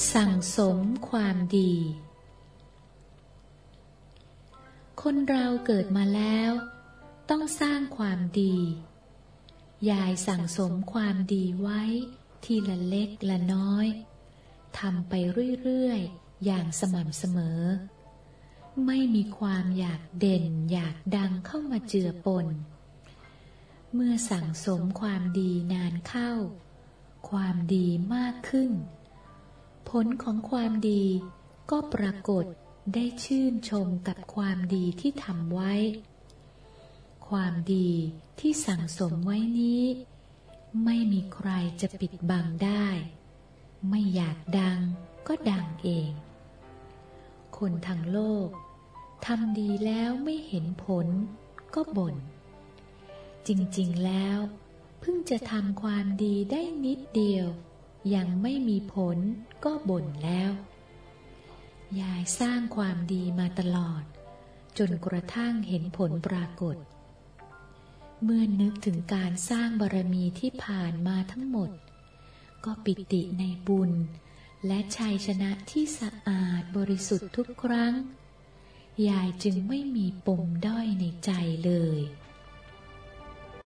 สั่งสมความดี คนเราเกิดมาแล้ว ต้องสร้างความดี ยายสั่งสมความดีไว้ ทีละเล็กละน้อยทำไปเรื่อยๆ อย่างสม่ำเสมอ ไม่มีความอยากเด่นอยากดังเข้ามาเจือปน เมื่อสั่งสมความดีนานเข้า ความดีมากขึ้น ผลของความดี ก็ปรากฏได้ชื่นชมกับความดีที่ทำไว้ ความดีที่สั่งสมไว้นี้ ไม่มีใครจะปิดบังได้ ไม่อยากดังก็ดังเอง คนทางโลกทำดีแล้วไม่เห็นผลก็บน่น จริงๆแล้ว เพิ่งจะทำความดีได้นิดเดียว ยังไม่มีผลก็บ่นแล้ว ยายสร้างความดีมาตลอด จนกระทั่งเห็นผลปรากฏ เมื่อนึกถึงการสร้างบารมีที่ผ่านมาทั้งหมด ก็ปิติในบุญ และชัยชนะที่สะอาดบริสุทธิ์ทุกครั้ง ยายจึงไม่มีปมด้อยในใจเลย